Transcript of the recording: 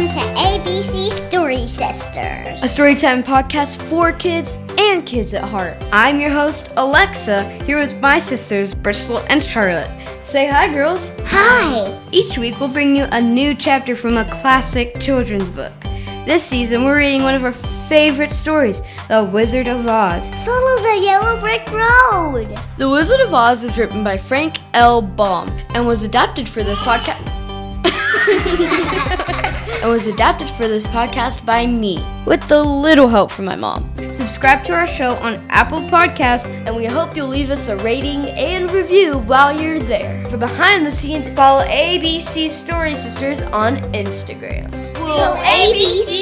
Welcome to ABC Story Sisters. a storytime podcast for kids and kids at heart. I'm your host, Alexa, here with my sisters, Bristol and Charlotte. Say hi, girls. Hi. Each week, we'll bring you a new chapter from a classic children's book. This season, we're reading one of our favorite stories, The Wizard of Oz. Follow the yellow brick road. The Wizard of Oz is written by Frank L. Baum and was adapted for this podcast. was adapted for this podcast by me, with a little help from my mom. Subscribe to our show on Apple Podcasts, and we hope you'll leave us a rating and review while you're there. For behind the scenes, follow ABC Story Sisters on Instagram. We'll ABC.